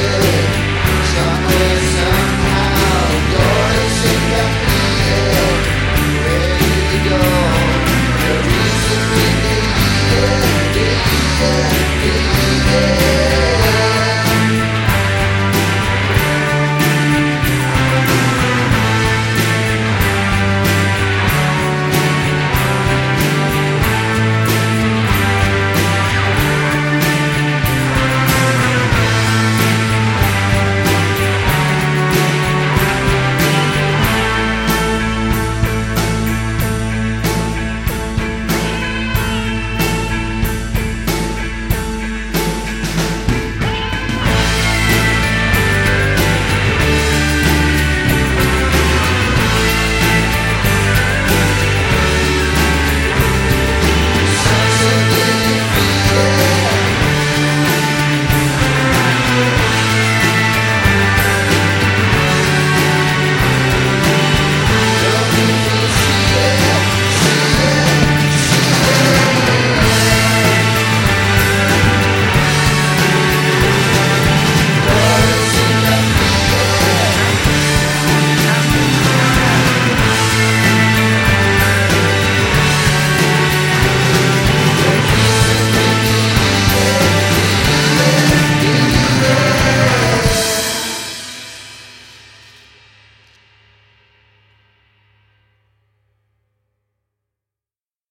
Yeah.